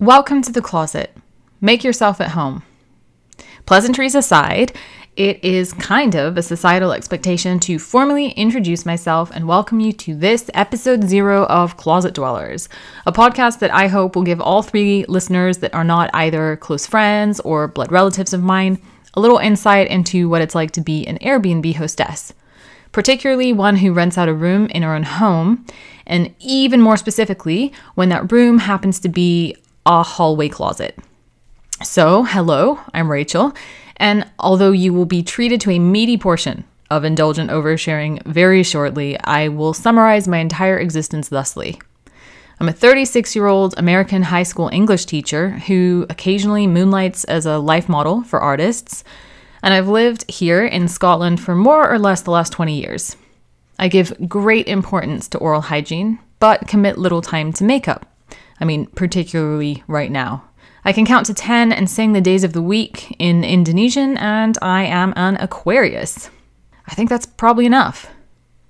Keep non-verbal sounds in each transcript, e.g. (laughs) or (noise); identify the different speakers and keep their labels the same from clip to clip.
Speaker 1: Welcome to the closet. Make yourself at home. Pleasantries aside, it is kind of a societal expectation to formally introduce myself and welcome you to this episode zero of Closet Dwellers, a podcast that I hope will give all three listeners that are not either close friends or blood relatives of mine a little insight into what it's like to be an Airbnb hostess, particularly one who rents out a room in her own home, and even more specifically, when that room happens to be a hallway closet. So, hello, I'm Rachel, and although you will be treated to a meaty portion of indulgent oversharing very shortly, I will summarize my entire existence thusly. I'm a 36 year old American high school English teacher who occasionally moonlights as a life model for artists, and I've lived here in Scotland for more or less the last 20 years. I give great importance to oral hygiene, but commit little time to makeup. I mean, particularly right now. I can count to 10 and sing the days of the week in Indonesian, and I am an Aquarius. I think that's probably enough.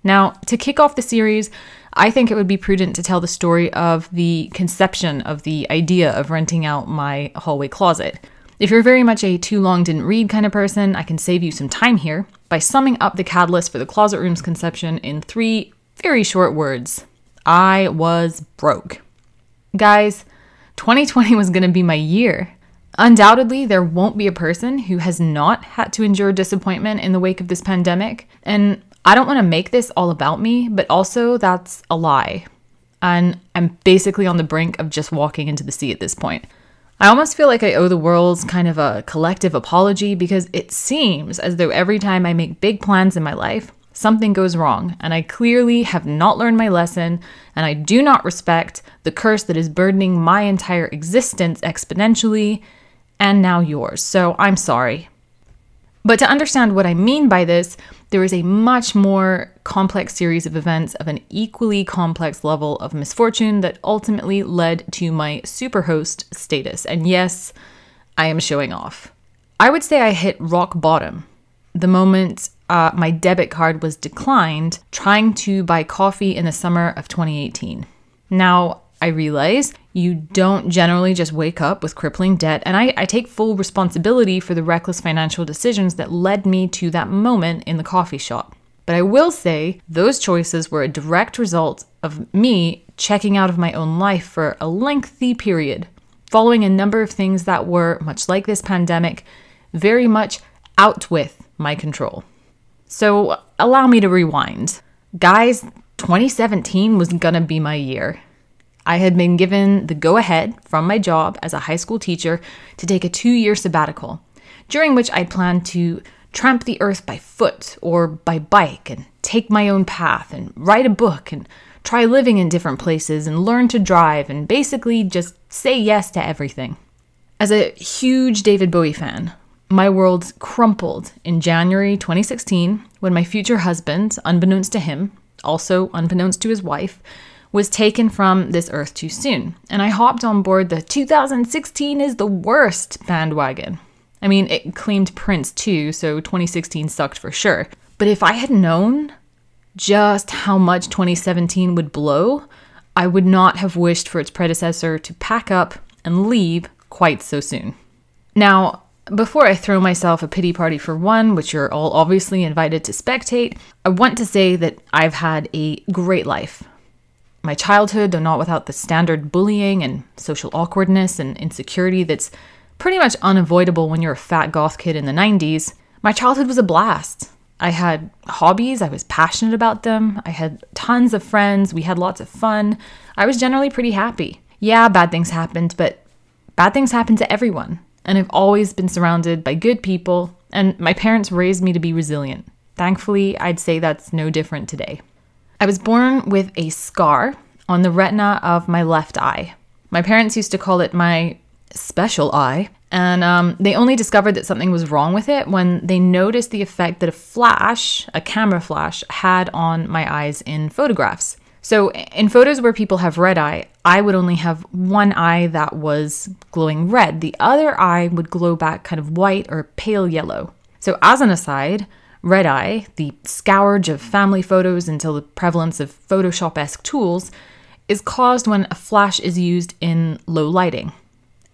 Speaker 1: Now, to kick off the series, I think it would be prudent to tell the story of the conception of the idea of renting out my hallway closet. If you're very much a too long didn't read kind of person, I can save you some time here by summing up the catalyst for the closet room's conception in three very short words I was broke. Guys, 2020 was going to be my year. Undoubtedly, there won't be a person who has not had to endure disappointment in the wake of this pandemic. And I don't want to make this all about me, but also that's a lie. And I'm basically on the brink of just walking into the sea at this point. I almost feel like I owe the world kind of a collective apology because it seems as though every time I make big plans in my life, something goes wrong, and I clearly have not learned my lesson, and I do not respect the curse that is burdening my entire existence exponentially, and now yours. So I'm sorry. But to understand what I mean by this, there is a much more complex series of events of an equally complex level of misfortune that ultimately led to my superhost status. And yes, I am showing off. I would say I hit rock bottom the moment uh, my debit card was declined trying to buy coffee in the summer of 2018. Now, I realize you don't generally just wake up with crippling debt, and I, I, take full responsibility for the reckless financial decisions that led me to that moment in the coffee shop. But I will say those choices were a direct result of me checking out of my own life for a lengthy period, following a number of things that were, much like this pandemic, very much out with my control. So allow me to rewind. Guys, 2017 was gonna be my year. I had been given the go ahead from my job as a high school teacher to take a two year sabbatical, during which I planned to tramp the earth by foot or by bike and take my own path and write a book and try living in different places and learn to drive and basically just say yes to everything. As a huge David Bowie fan, my world crumpled in January 2016 when my future husband, unbeknownst to him, also unbeknownst to his wife, was taken from this earth too soon. And I hopped on board the 2016 is the worst bandwagon. I mean, it claimed Prince too, so 2016 sucked for sure. But if I had known just how much 2017 would blow, I would not have wished for its predecessor to pack up and leave quite so soon. Now, before I throw myself a pity party for one, which you're all obviously invited to spectate, I want to say that I've had a great life. My childhood, though not without the standard bullying and social awkwardness and insecurity that's pretty much unavoidable when you're a fat goth kid in the 90s, my childhood was a blast. I had hobbies, I was passionate about them, I had tons of friends, we had lots of fun. I was generally pretty happy. Yeah, bad things happened, but bad things happen to everyone and I've always been surrounded by good people, and my parents raised me to be resilient. Thankfully, I'd say that's no different today. I was born with a scar on the retina of my left eye. My parents used to call it my special eye, and um, they only discovered that something was wrong with it when they noticed the effect that a flash, a camera flash, had on my eyes in photographs. So, in photos where people have red eye, I would only have one eye that was glowing red. The other eye would glow back kind of white or pale yellow. So, as an aside, red eye, the scourge of family photos until the prevalence of Photoshop esque tools, is caused when a flash is used in low lighting.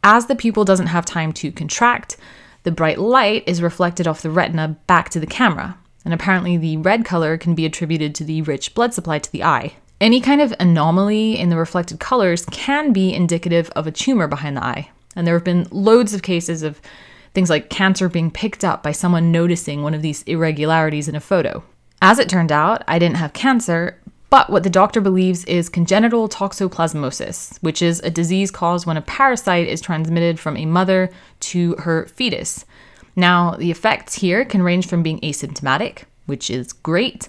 Speaker 1: As the pupil doesn't have time to contract, the bright light is reflected off the retina back to the camera, and apparently the red color can be attributed to the rich blood supply to the eye. Any kind of anomaly in the reflected colors can be indicative of a tumor behind the eye, and there have been loads of cases of things like cancer being picked up by someone noticing one of these irregularities in a photo. As it turned out, I didn't have cancer, but what the doctor believes is congenital toxoplasmosis, which is a disease caused when a parasite is transmitted from a mother to her fetus. Now, the effects here can range from being asymptomatic, which is great,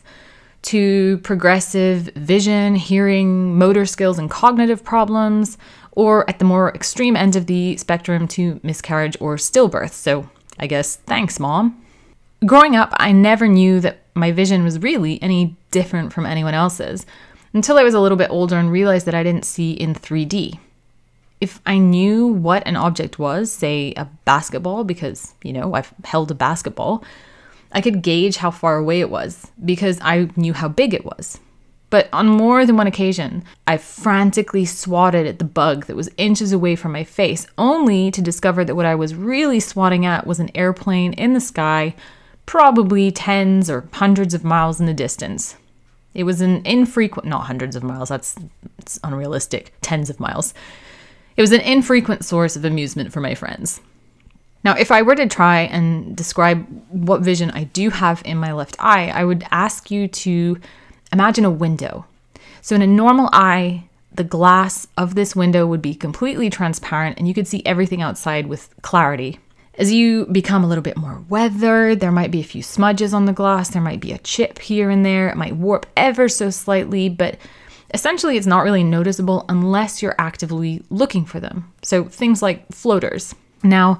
Speaker 1: to progressive vision, hearing, motor skills, and cognitive problems, or at the more extreme end of the spectrum to miscarriage or stillbirth. So, I guess thanks, mom. Growing up, I never knew that my vision was really any different from anyone else's until I was a little bit older and realized that I didn't see in 3D. If I knew what an object was, say a basketball, because, you know, I've held a basketball, I could gauge how far away it was because I knew how big it was. But on more than one occasion, I frantically swatted at the bug that was inches away from my face, only to discover that what I was really swatting at was an airplane in the sky probably tens or hundreds of miles in the distance. It was an infrequent, not hundreds of miles, that's, that's unrealistic, tens of miles. It was an infrequent source of amusement for my friends. Now, if I were to try and describe what vision I do have in my left eye, I would ask you to imagine a window. So, in a normal eye, the glass of this window would be completely transparent and you could see everything outside with clarity. As you become a little bit more weathered, there might be a few smudges on the glass, there might be a chip here and there, it might warp ever so slightly, but essentially it's not really noticeable unless you're actively looking for them. So things like floaters. Now,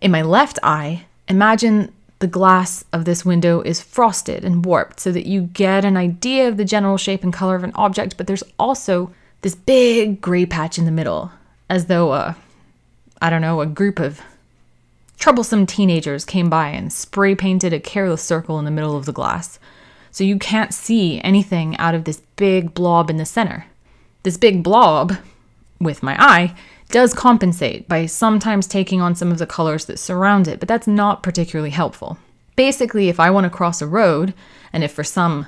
Speaker 1: in my left eye, imagine the glass of this window is frosted and warped so that you get an idea of the general shape and color of an object, but there's also this big gray patch in the middle, as though a, I don't know, a group of Troublesome teenagers came by and spray painted a careless circle in the middle of the glass, so you can't see anything out of this big blob in the center. This big blob, with my eye, does compensate by sometimes taking on some of the colors that surround it, but that's not particularly helpful. Basically, if I want to cross a road, and if for some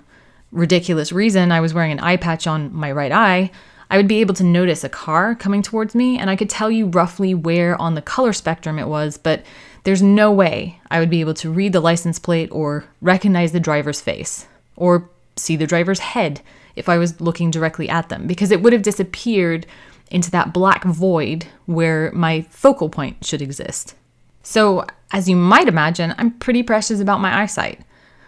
Speaker 1: ridiculous reason I was wearing an eye patch on my right eye, I would be able to notice a car coming towards me and I could tell you roughly where on the color spectrum it was, but there's no way I would be able to read the license plate or recognize the driver's face or see the driver's head if I was looking directly at them because it would have disappeared into that black void where my focal point should exist. So, as you might imagine, I'm pretty precious about my eyesight.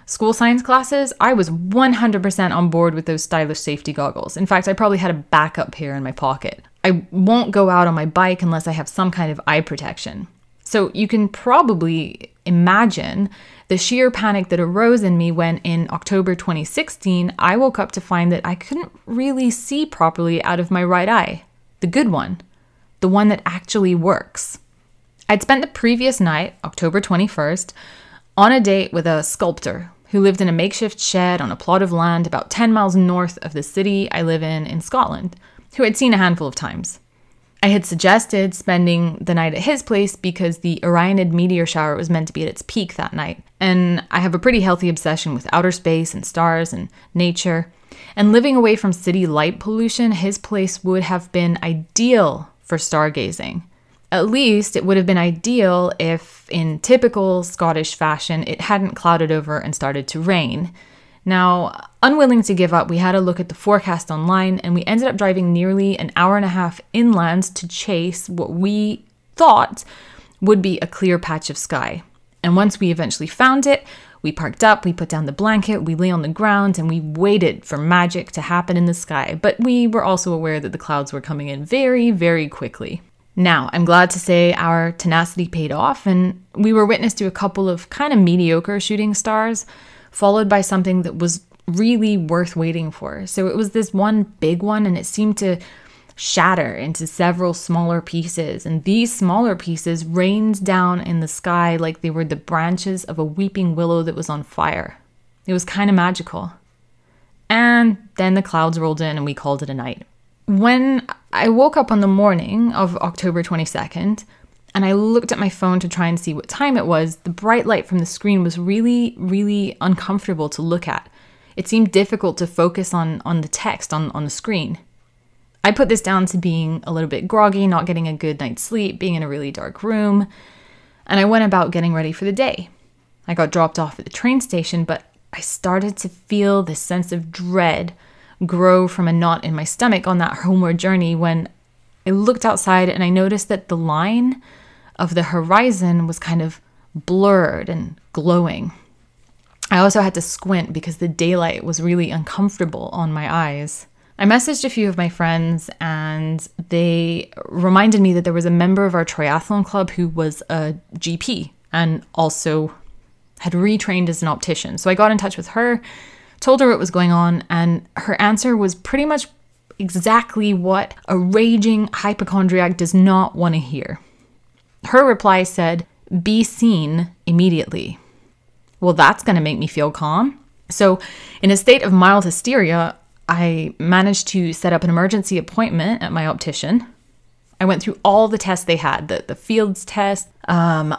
Speaker 1: School science classes, I was 100% on board with those stylish safety goggles. In fact, I probably had a backup pair in my pocket. I won't go out on my bike unless I have some kind of eye protection. So you can probably imagine the sheer panic that arose in me when, in October 2016, I woke up to find that I couldn't really see properly out of my right eye. The good one, the one that actually works. I'd spent the previous night, October 21st, on a date with a sculptor who lived in a makeshift shed on a plot of land about 10 miles north of the city I live in in Scotland, who I'd seen a handful of times. I had suggested spending the night at his place because the Orionid meteor shower was meant to be at its peak that night, and I have a pretty healthy obsession with outer space and stars and nature. And living away from city light pollution, his place would have been ideal for stargazing. At least it would have been ideal if, in typical Scottish fashion, it hadn't clouded over and started to rain. Now, unwilling to give up, we had a look at the forecast online and we ended up driving nearly an hour and a half inland to chase what we thought would be a clear patch of sky. And once we eventually found it, we parked up, we put down the blanket, we lay on the ground, and we waited for magic to happen in the sky. But we were also aware that the clouds were coming in very, very quickly. Now, I'm glad to say our tenacity paid off, and we were witness to a couple of kind of mediocre shooting stars, followed by something that was really worth waiting for. So it was this one big one, and it seemed to shatter into several smaller pieces, and these smaller pieces rained down in the sky like they were the branches of a weeping willow that was on fire. It was kind of magical. And then the clouds rolled in, and we called it a night. When I woke up on the morning of October 22nd, and I looked at my phone to try and see what time it was, the bright light from the screen was really, really uncomfortable to look at. It seemed difficult to focus on, on the text on, on the screen. I put this down to being a little bit groggy, not getting a good night's sleep, being in a really dark room, and I went about getting ready for the day. I got dropped off at the train station, but I started to feel this sense of dread grow from a knot in my stomach on that homeward journey when I looked outside and I noticed that the line of the horizon was kind of blurred and glowing. I also had to squint because the daylight was really uncomfortable on my eyes. I messaged a few of my friends and they reminded me that there was a member of our triathlon club who was a GP and also had retrained as an optician. So I got in touch with her, told her what was going on, and her answer was pretty much exactly what a raging hypochondriac does not want to hear. Her reply said, Be seen immediately. Well, that's going to make me feel calm. So, in a state of mild hysteria, I managed to set up an emergency appointment at my optician. I went through all the tests they had the, the Fields test, um,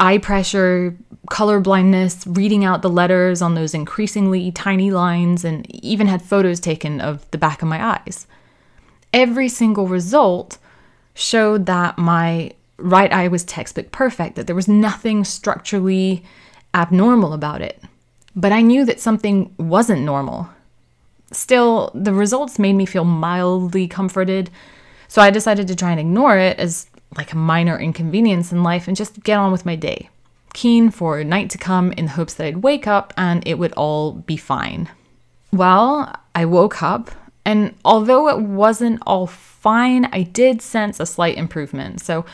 Speaker 1: eye pressure, color blindness, reading out the letters on those increasingly tiny lines, and even had photos taken of the back of my eyes. Every single result showed that my right eye was textbook perfect, that there was nothing structurally abnormal about it. But I knew that something wasn't normal. Still, the results made me feel mildly comforted, so I decided to try and ignore it as like a minor inconvenience in life and just get on with my day. Keen for night to come in the hopes that I'd wake up and it would all be fine. Well, I woke up, and although it wasn't all fine, I did sense a slight improvement. So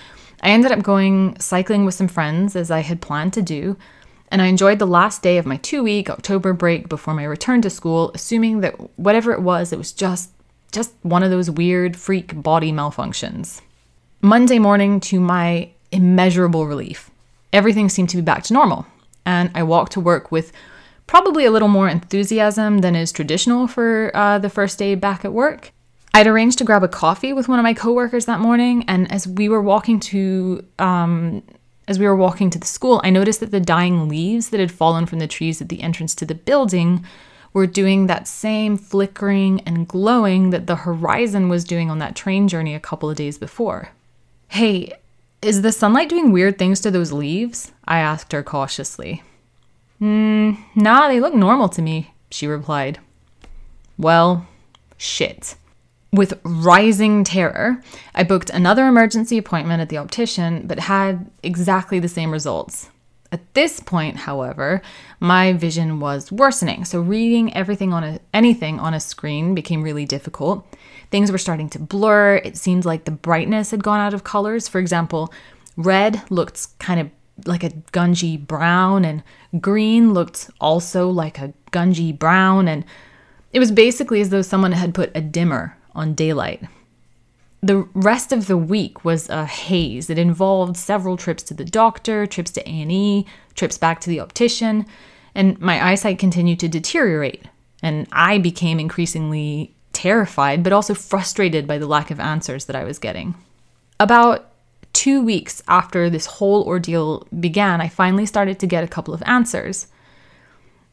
Speaker 1: I ended up going cycling with some friends as I had planned to do, and I enjoyed the last day of my two week October break before my return to school, assuming that whatever it was, it was just just one of those weird freak body malfunctions. Monday morning, to my immeasurable relief, everything seemed to be back to normal, and I walked to work with probably a little more enthusiasm than is traditional for uh, the first day back at work. I'd arranged to grab a coffee with one of my coworkers that morning, and as we were walking to um, as we were walking to the school, I noticed that the dying leaves that had fallen from the trees at the entrance to the building were doing that same flickering and glowing that the horizon was doing on that train journey a couple of days before. Hey, is the sunlight doing weird things to those leaves? I asked her cautiously. Mm, nah, they look normal to me, she replied. Well, shit. With rising terror, I booked another emergency appointment at the optician, but had exactly the same results. At this point, however, my vision was worsening, so reading everything on a, anything on a screen became really difficult. Things were starting to blur. It seemed like the brightness had gone out of colors. For example, red looked kind of like a gungy brown, and green looked also like a gungy brown, and it was basically as though someone had put a dimmer on daylight. The rest of the week was a haze. It involved several trips to the doctor, trips to A&E, trips back to the optician, and my eyesight continued to deteriorate. And I became increasingly terrified, but also frustrated by the lack of answers that I was getting. About two weeks after this whole ordeal began, I finally started to get a couple of answers.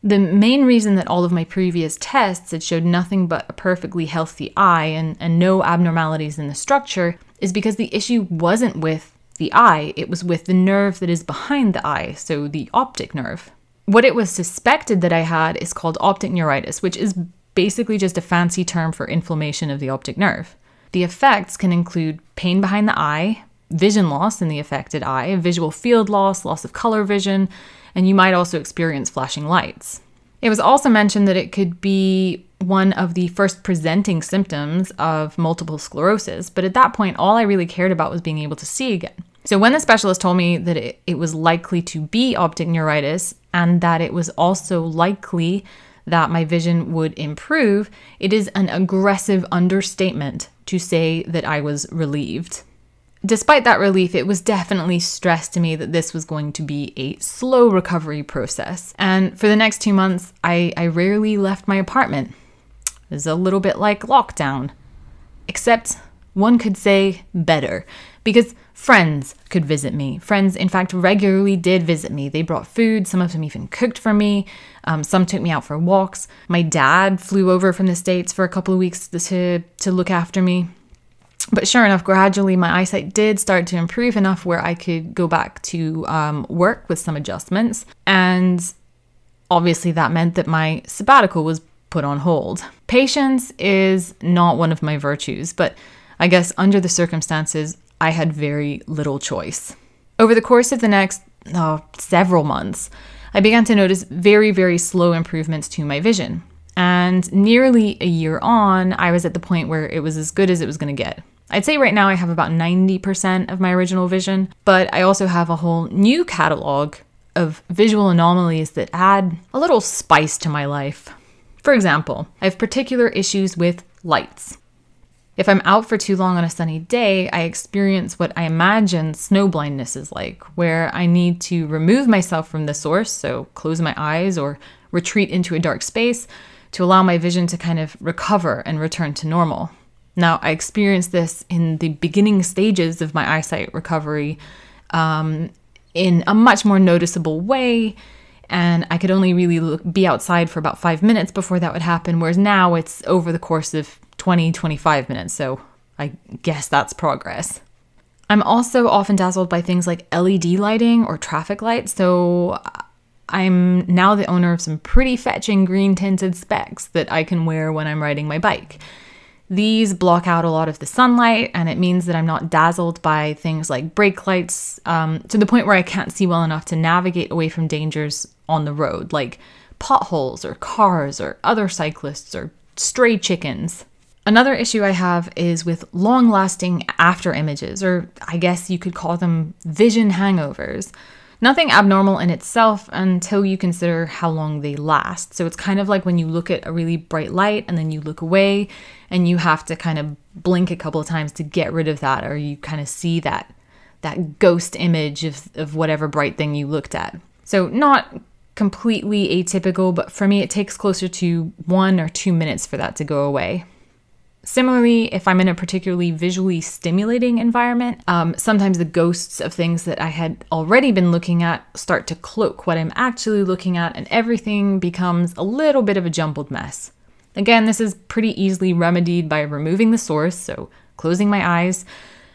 Speaker 1: The main reason that all of my previous tests had showed nothing but a perfectly healthy eye and, and no abnormalities in the structure is because the issue wasn't with the eye, it was with the nerve that is behind the eye, so the optic nerve. What it was suspected that I had is called optic neuritis, which is basically just a fancy term for inflammation of the optic nerve. The effects can include pain behind the eye, vision loss in the affected eye, visual field loss, loss of color vision, and you might also experience flashing lights. It was also mentioned that it could be one of the first presenting symptoms of multiple sclerosis, but at that point, all I really cared about was being able to see again. So, when the specialist told me that it, it was likely to be optic neuritis and that it was also likely that my vision would improve, it is an aggressive understatement to say that I was relieved. Despite that relief, it was definitely stressed to me that this was going to be a slow recovery process. And for the next two months, I, I rarely left my apartment. It was a little bit like lockdown. except one could say better, because friends could visit me. Friends, in fact, regularly did visit me. They brought food, some of them even cooked for me, um, some took me out for walks. My dad flew over from the States for a couple of weeks to, to look after me. But sure enough, gradually my eyesight did start to improve enough where I could go back to um, work with some adjustments. And obviously, that meant that my sabbatical was put on hold. Patience is not one of my virtues, but I guess under the circumstances, I had very little choice. Over the course of the next oh, several months, I began to notice very, very slow improvements to my vision. And nearly a year on, I was at the point where it was as good as it was going to get. I'd say right now I have about 90% of my original vision, but I also have a whole new catalog of visual anomalies that add a little spice to my life. For example, I have particular issues with lights. If I'm out for too long on a sunny day, I experience what I imagine snow blindness is like, where I need to remove myself from the source, so close my eyes or retreat into a dark space to allow my vision to kind of recover and return to normal. Now, I experienced this in the beginning stages of my eyesight recovery um, in a much more noticeable way and I could only really look, be outside for about five minutes before that would happen. Whereas now it's over the course of 20, 25 minutes. So I guess that's progress. I'm also often dazzled by things like LED lighting or traffic lights. So I'm now the owner of some pretty fetching green tinted specs that I can wear when I'm riding my bike. These block out a lot of the sunlight, and it means that I'm not dazzled by things like brake lights um, to the point where I can't see well enough to navigate away from dangers on the road, like potholes or cars or other cyclists or stray chickens. Another issue I have is with long lasting after images, or I guess you could call them vision hangovers. Nothing abnormal in itself until you consider how long they last. So it's kind of like when you look at a really bright light and then you look away and you have to kind of blink a couple of times to get rid of that, or you kind of see that that ghost image of, of whatever bright thing you looked at. So not completely atypical, but for me it takes closer to one or two minutes for that to go away. Similarly, if I'm in a particularly visually stimulating environment, um, sometimes the ghosts of things that I had already been looking at start to cloak what I'm actually looking at, and everything becomes a little bit of a jumbled mess. Again, this is pretty easily remedied by removing the source, so closing my eyes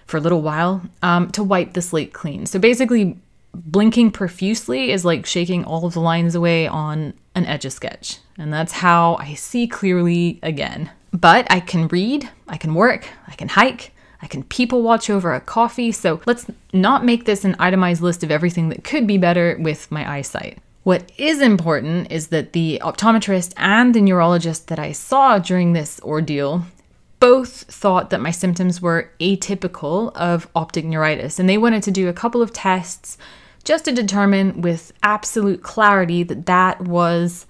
Speaker 1: for a little while um, to wipe the slate clean. So basically, blinking profusely is like shaking all of the lines away on an etch a sketch, and that's how I see clearly again. But I can read, I can work, I can hike, I can people watch over a coffee. So let's not make this an itemized list of everything that could be better with my eyesight. What is important is that the optometrist and the neurologist that I saw during this ordeal both thought that my symptoms were atypical of optic neuritis, and they wanted to do a couple of tests just to determine with absolute clarity that that was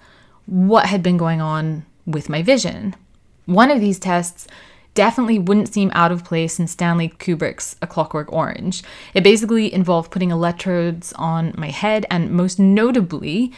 Speaker 1: what had been going on with my vision. One of these tests definitely wouldn't seem out of place in Stanley Kubrick's A Clockwork Orange. It basically involved putting electrodes on my head and, most notably,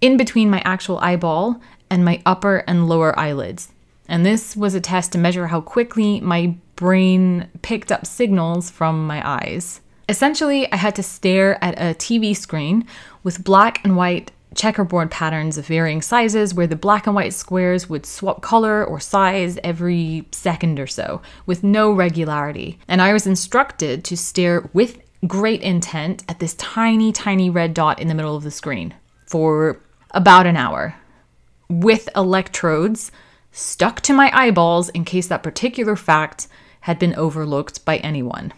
Speaker 1: in between my actual eyeball and my upper and lower eyelids. And this was a test to measure how quickly my brain picked up signals from my eyes. Essentially, I had to stare at a TV screen with black and white checkerboard patterns of varying sizes where the black and white squares would swap color or size every second or so with no regularity. And I was instructed to stare with great intent at this tiny, tiny red dot in the middle of the screen for about an hour with electrodes stuck to my eyeballs in case that particular fact had been overlooked by anyone.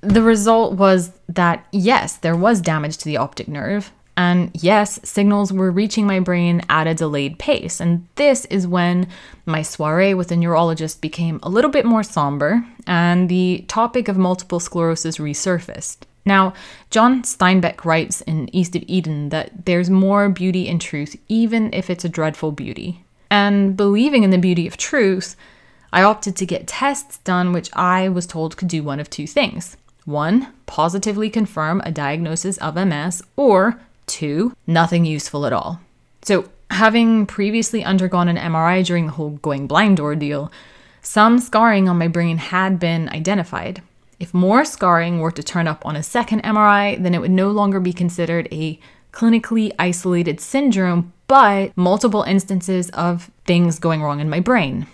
Speaker 1: The result was that yes, there was damage to the optic nerve, and yes, signals were reaching my brain at a delayed pace. And this is when my soiree with a neurologist became a little bit more somber and the topic of multiple sclerosis resurfaced. Now, John Steinbeck writes in East of Eden that there's more beauty in truth, even if it's a dreadful beauty. And believing in the beauty of truth, I opted to get tests done, which I was told could do one of two things. One, positively confirm a diagnosis of MS, or Two, nothing useful at all. So, having previously undergone an MRI during the whole going blind ordeal, some scarring on my brain had been identified. If more scarring were to turn up on a second MRI, then it would no longer be considered a clinically isolated syndrome, but multiple instances of things going wrong in my brain.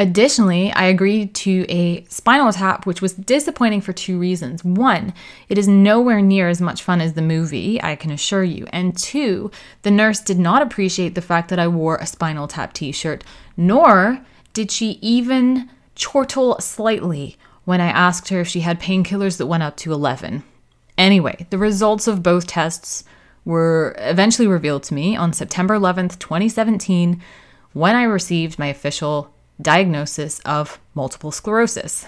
Speaker 1: Additionally, I agreed to a spinal tap, which was disappointing for two reasons. One, it is nowhere near as much fun as the movie, I can assure you. And two, the nurse did not appreciate the fact that I wore a spinal tap t shirt, nor did she even chortle slightly when I asked her if she had painkillers that went up to 11. Anyway, the results of both tests were eventually revealed to me on September 11th, 2017, when I received my official diagnosis of multiple sclerosis.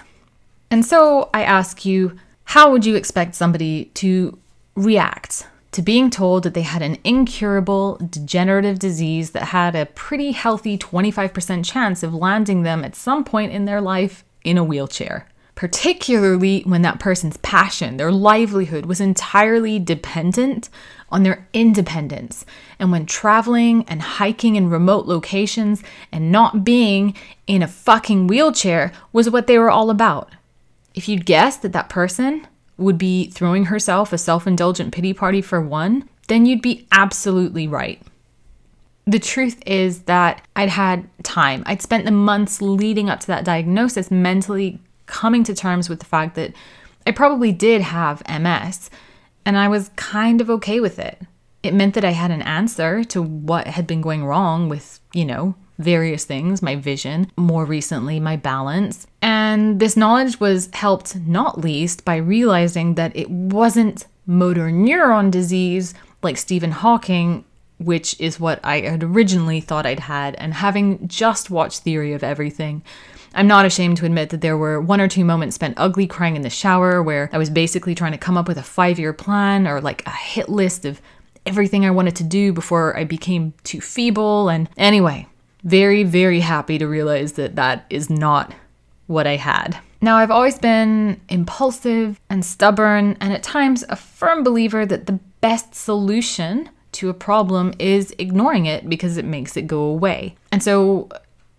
Speaker 1: And so I ask you, how would you expect somebody to react to being told that they had an incurable degenerative disease that had a pretty healthy 25% chance of landing them at some point in their life in a wheelchair? Particularly when that person's passion, their livelihood was entirely dependent on their independence. And when traveling and hiking in remote locations and not being in a fucking wheelchair was what they were all about. If you'd guessed that that person would be throwing herself a self indulgent pity party for one, then you'd be absolutely right. The truth is that I'd had time. I'd spent the months leading up to that diagnosis mentally coming to terms with the fact that I probably did have MS and I was kind of okay with it. It meant that I had an answer to what had been going wrong with, you know, various things my vision, more recently, my balance. And this knowledge was helped not least by realizing that it wasn't motor neuron disease like Stephen Hawking, which is what I had originally thought I'd had. And having just watched Theory of Everything, I'm not ashamed to admit that there were one or two moments spent ugly crying in the shower where I was basically trying to come up with a five year plan or like a hit list of everything I wanted to do before I became too feeble. And anyway, very, very happy to realize that that is not what I had. Now, I've always been impulsive and stubborn, and at times a firm believer that the best solution to a problem is ignoring it because it makes it go away. And so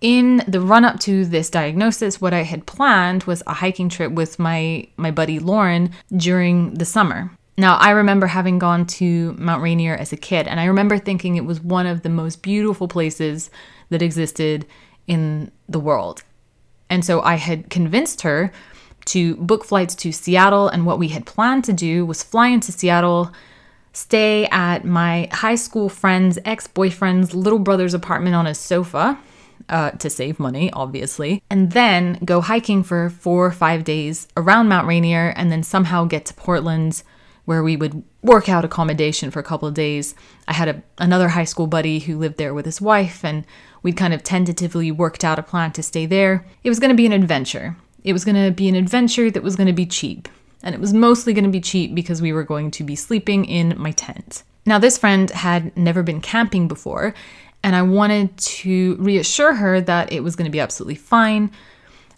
Speaker 1: in the run up to this diagnosis, what I had planned was a hiking trip with my my buddy Lauren during the summer. Now, I remember having gone to Mount Rainier as a kid, and I remember thinking it was one of the most beautiful places that existed in the world. And so I had convinced her to book flights to Seattle, and what we had planned to do was fly into Seattle, stay at my high school friend's ex boyfriend's little brother's apartment on a sofa uh, to save money, obviously, and then go hiking for four or five days around Mount Rainier and then somehow get to Portland where we would work out accommodation for a couple of days. I had a, another high school buddy who lived there with his wife, and we'd kind of tentatively worked out a plan to stay there. It was going to be an adventure. It was going to be an adventure that was going to be cheap. And it was mostly going to be cheap because we were going to be sleeping in my tent. Now, this friend had never been camping before, and I wanted to reassure her that it was going to be absolutely fine.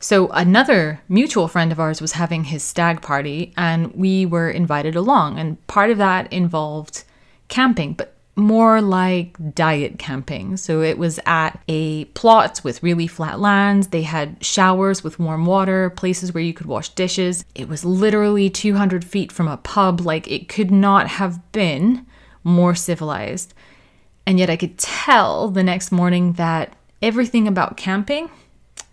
Speaker 1: So, another mutual friend of ours was having his stag party, and we were invited along. And part of that involved camping, but more like diet camping. So, it was at a plot with really flat lands. They had showers with warm water, places where you could wash dishes. It was literally 200 feet from a pub. Like, it could not have been more civilized. And yet I could tell the next morning that everything about camping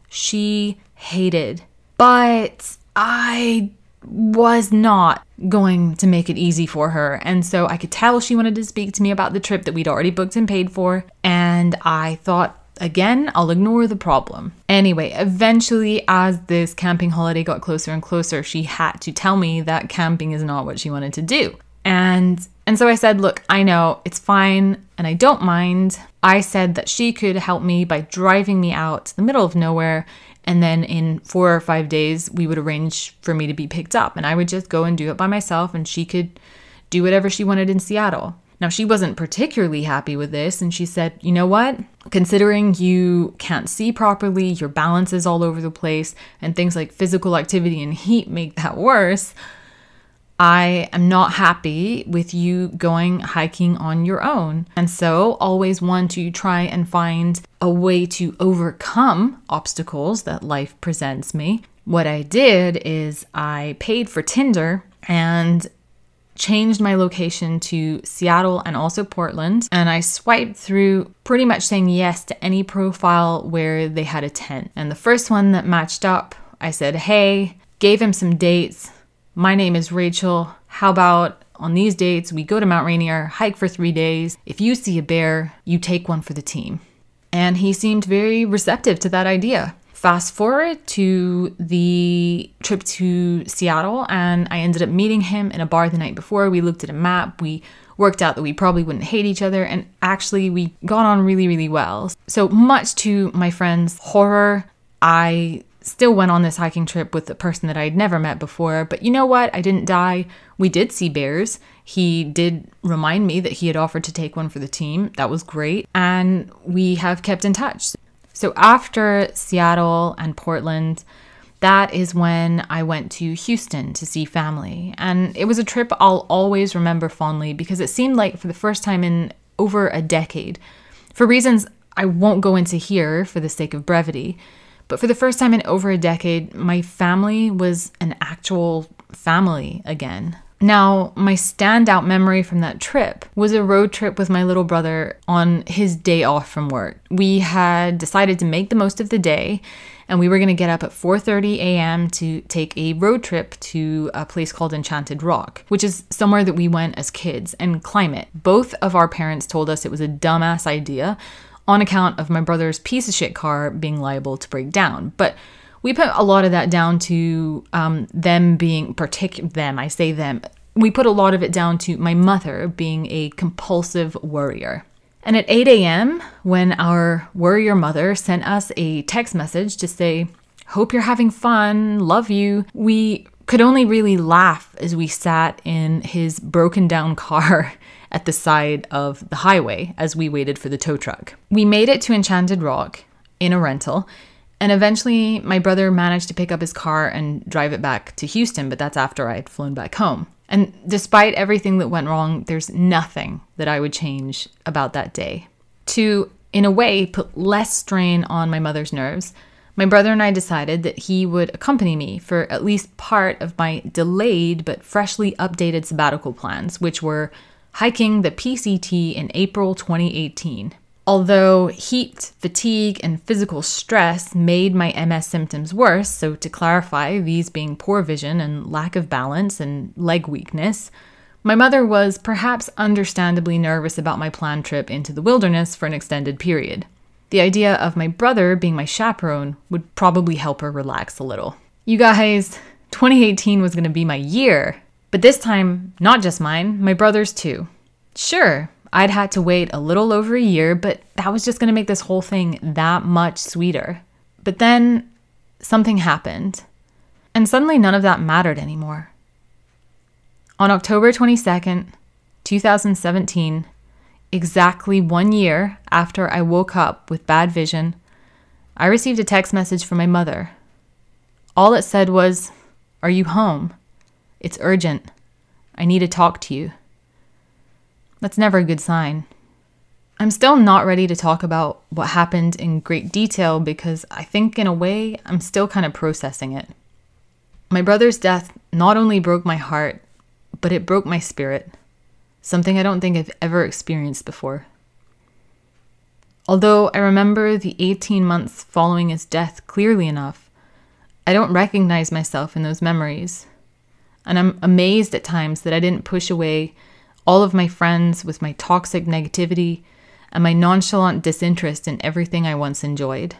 Speaker 1: she hated. But I was not going to make it easy for her. And so I could tell she wanted to speak to me about the trip that we'd already booked and paid for. And I thought, again, I'll ignore the problem. Anyway, eventually, as this camping holiday got closer and closer, she had to tell me that camping is not what she wanted to do. And and so I said, "Look, I know it's fine and I don't mind." I said that she could help me by driving me out to the middle of nowhere and then in 4 or 5 days we would arrange for me to be picked up and I would just go and do it by myself and she could do whatever she wanted in Seattle. Now, she wasn't particularly happy with this, and she said, You know what? Considering you can't see properly, your balance is all over the place, and things like physical activity and heat make that worse, I am not happy with you going hiking on your own. And so, always want to try and find a way to overcome obstacles that life presents me. What I did is I paid for Tinder and changed my location to Seattle and also Portland. And I swiped through pretty much saying yes to any profile where they had a tent. And the first one that matched up, I said, hey, gave him some dates my name is Rachel. How about on these dates, we go to Mount Rainier, hike for three days. If you see a bear, you take one for the team. And he seemed very receptive to that idea. Fast forward to the trip to Seattle, and I ended up meeting him in a bar the night before. We looked at a map, we worked out that we probably wouldn't hate each other, and actually, we got on really, really well. So, much to my friend's horror, I still went on this hiking trip with a person that I'd never met before. But you know what? I didn't die. We did see bears. He did remind me that he had offered to take one for the team. That was great. And we have kept in touch. So after Seattle and Portland, that is when I went to Houston to see family. And it was a trip I'll always remember fondly because it seemed like for the first time in over a decade, for reasons I won't go into here for the sake of brevity, but for the first time in over a decade, my family was an actual family again. Now, my standout memory from that trip was a road trip with my little brother on his day off from work. We had decided to make the most of the day and we were going to get up at 4:30 a.m. to take a road trip to a place called Enchanted Rock, which is somewhere that we went as kids and climb it. Both of our parents told us it was a dumbass idea, on account of my brother's piece of shit car being liable to break down. But we put a lot of that down to um, them being particular. Them, I say them. We put a lot of it down to my mother being a compulsive worrier. And at 8 a.m., when our worrier mother sent us a text message to say, Hope you're having fun, love you, we could only really laugh as we sat in his broken down (laughs) car at the side of the highway as we waited for the tow truck. We made it to Enchanted Rock in a rental, and eventually my brother managed to pick up his car and drive it back to Houston, but that's after I had flown back home. And despite everything that went wrong, there's nothing that I would change about that day. To, in a way, put less strain on my mother's nerves, my brother and I decided that he would accompany me for at least part of my delayed but freshly updated sabbatical plans, which were hiking the PCT in April 2018. Although heat, fatigue, and physical stress made my MS symptoms worse, so to clarify, these being poor vision and lack of balance and leg weakness, my mother was perhaps understandably nervous about my planned trip into the wilderness for an extended period. The idea of my brother being my chaperone would probably help her relax a little. You guys, 2018 was to be my year, but this time, not just mine, my brother's too. Sure, I'd had to wait a little over a year, but that was just to make this whole thing that much sweeter. But then something happened, and suddenly none of that mattered anymore. On October 22nd, 2017, exactly one year after I woke up with bad vision, I received a text message from my mother. All it said was, Are you home? It's urgent. I need to talk to you. That's never a good sign. I'm still not ready to talk about what happened in great detail because I think, in a way, I'm still kind of processing it. My brother's death not only broke my heart, but it broke my spirit, something I don't think I've ever experienced before. Although I remember the 18 months following his death clearly enough, I don't recognize myself in those memories. And I'm amazed at times that I didn't push away all of my friends with my toxic negativity and my nonchalant disinterest in everything I once enjoyed.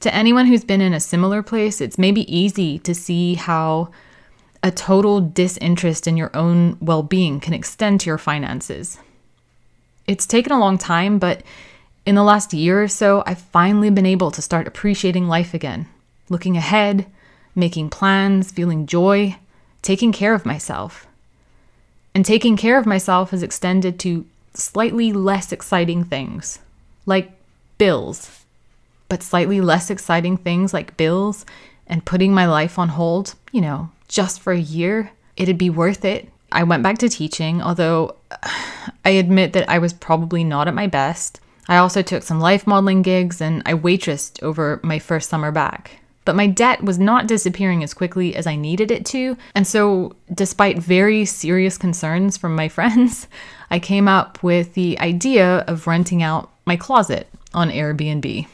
Speaker 1: To anyone who's been in a similar place, it's maybe easy to see how a total disinterest in your own well being can extend to your finances. It's taken a long time, but in the last year or so, I've finally been able to start appreciating life again, looking ahead, making plans, feeling joy, taking care of myself. And taking care of myself has extended to slightly less exciting things, like bills. But slightly less exciting things like bills and putting my life on hold, you know, just for a year, it'd be worth it. I went back to teaching, although (sighs) I admit that I was probably not at my best. I also took some life modeling gigs and I waitressed over my first summer back. But my debt was not disappearing as quickly as I needed it to, and so, despite very serious concerns from my (laughs) friends, I came up with the idea of renting out my closet on Airbnb.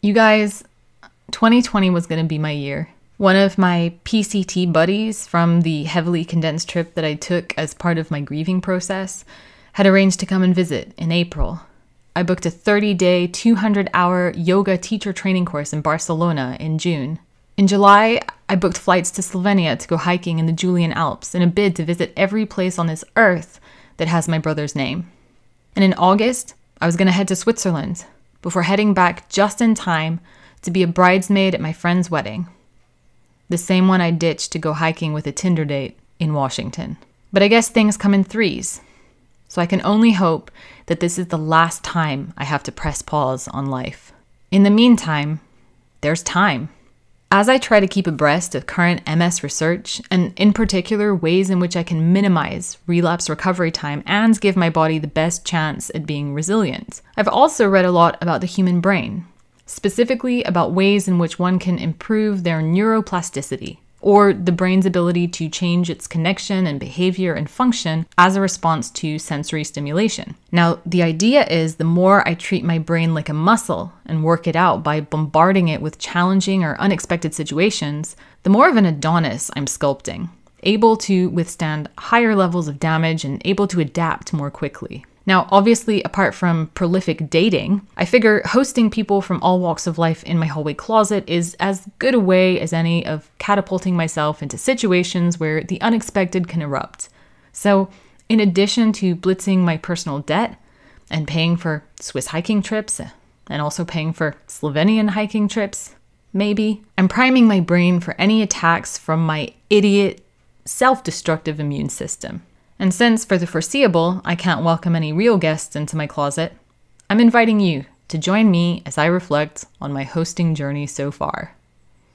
Speaker 1: You guys, 2020 was going to be my year. One of my PCT buddies from the heavily condensed trip that I took as part of my grieving process had arranged to come and visit in April. I booked a 30 day, 200 hour yoga teacher training course in Barcelona in June. In July, I booked flights to Slovenia to go hiking in the Julian Alps in a bid to visit every place on this earth that has my brother's name. And in August, I was going to head to Switzerland before heading back just in time to be a bridesmaid at my friend's wedding the same one I ditched to go hiking with a Tinder date in Washington. But I guess things come in threes. So I can only hope that this is the last time I have to press pause on life. In the meantime, there's time. As I try to keep abreast of current MS research, and in particular ways in which I can minimize relapse recovery time and give my body the best chance at being resilient, I've also read a lot about the human brain, specifically about ways in which one can improve their neuroplasticity, or the brain's ability to change its connection and behavior and function as a response to sensory stimulation. Now, the idea is the more I treat my brain like a muscle and work it out by bombarding it with challenging or unexpected situations, the more of an Adonis I'm sculpting, able to withstand higher levels of damage and able to adapt more quickly. Now, obviously, apart from prolific dating, I figure hosting people from all walks of life in my hallway closet is as good a way as any of catapulting myself into situations where the unexpected can erupt. So, in addition to blitzing my personal debt and paying for Swiss hiking trips, and also paying for Slovenian hiking trips, maybe, I'm priming my brain for any attacks from my idiot, self destructive immune system. And since, for the foreseeable, I can't welcome any real guests into my closet, I'm inviting you to join me as I reflect on my hosting journey so far.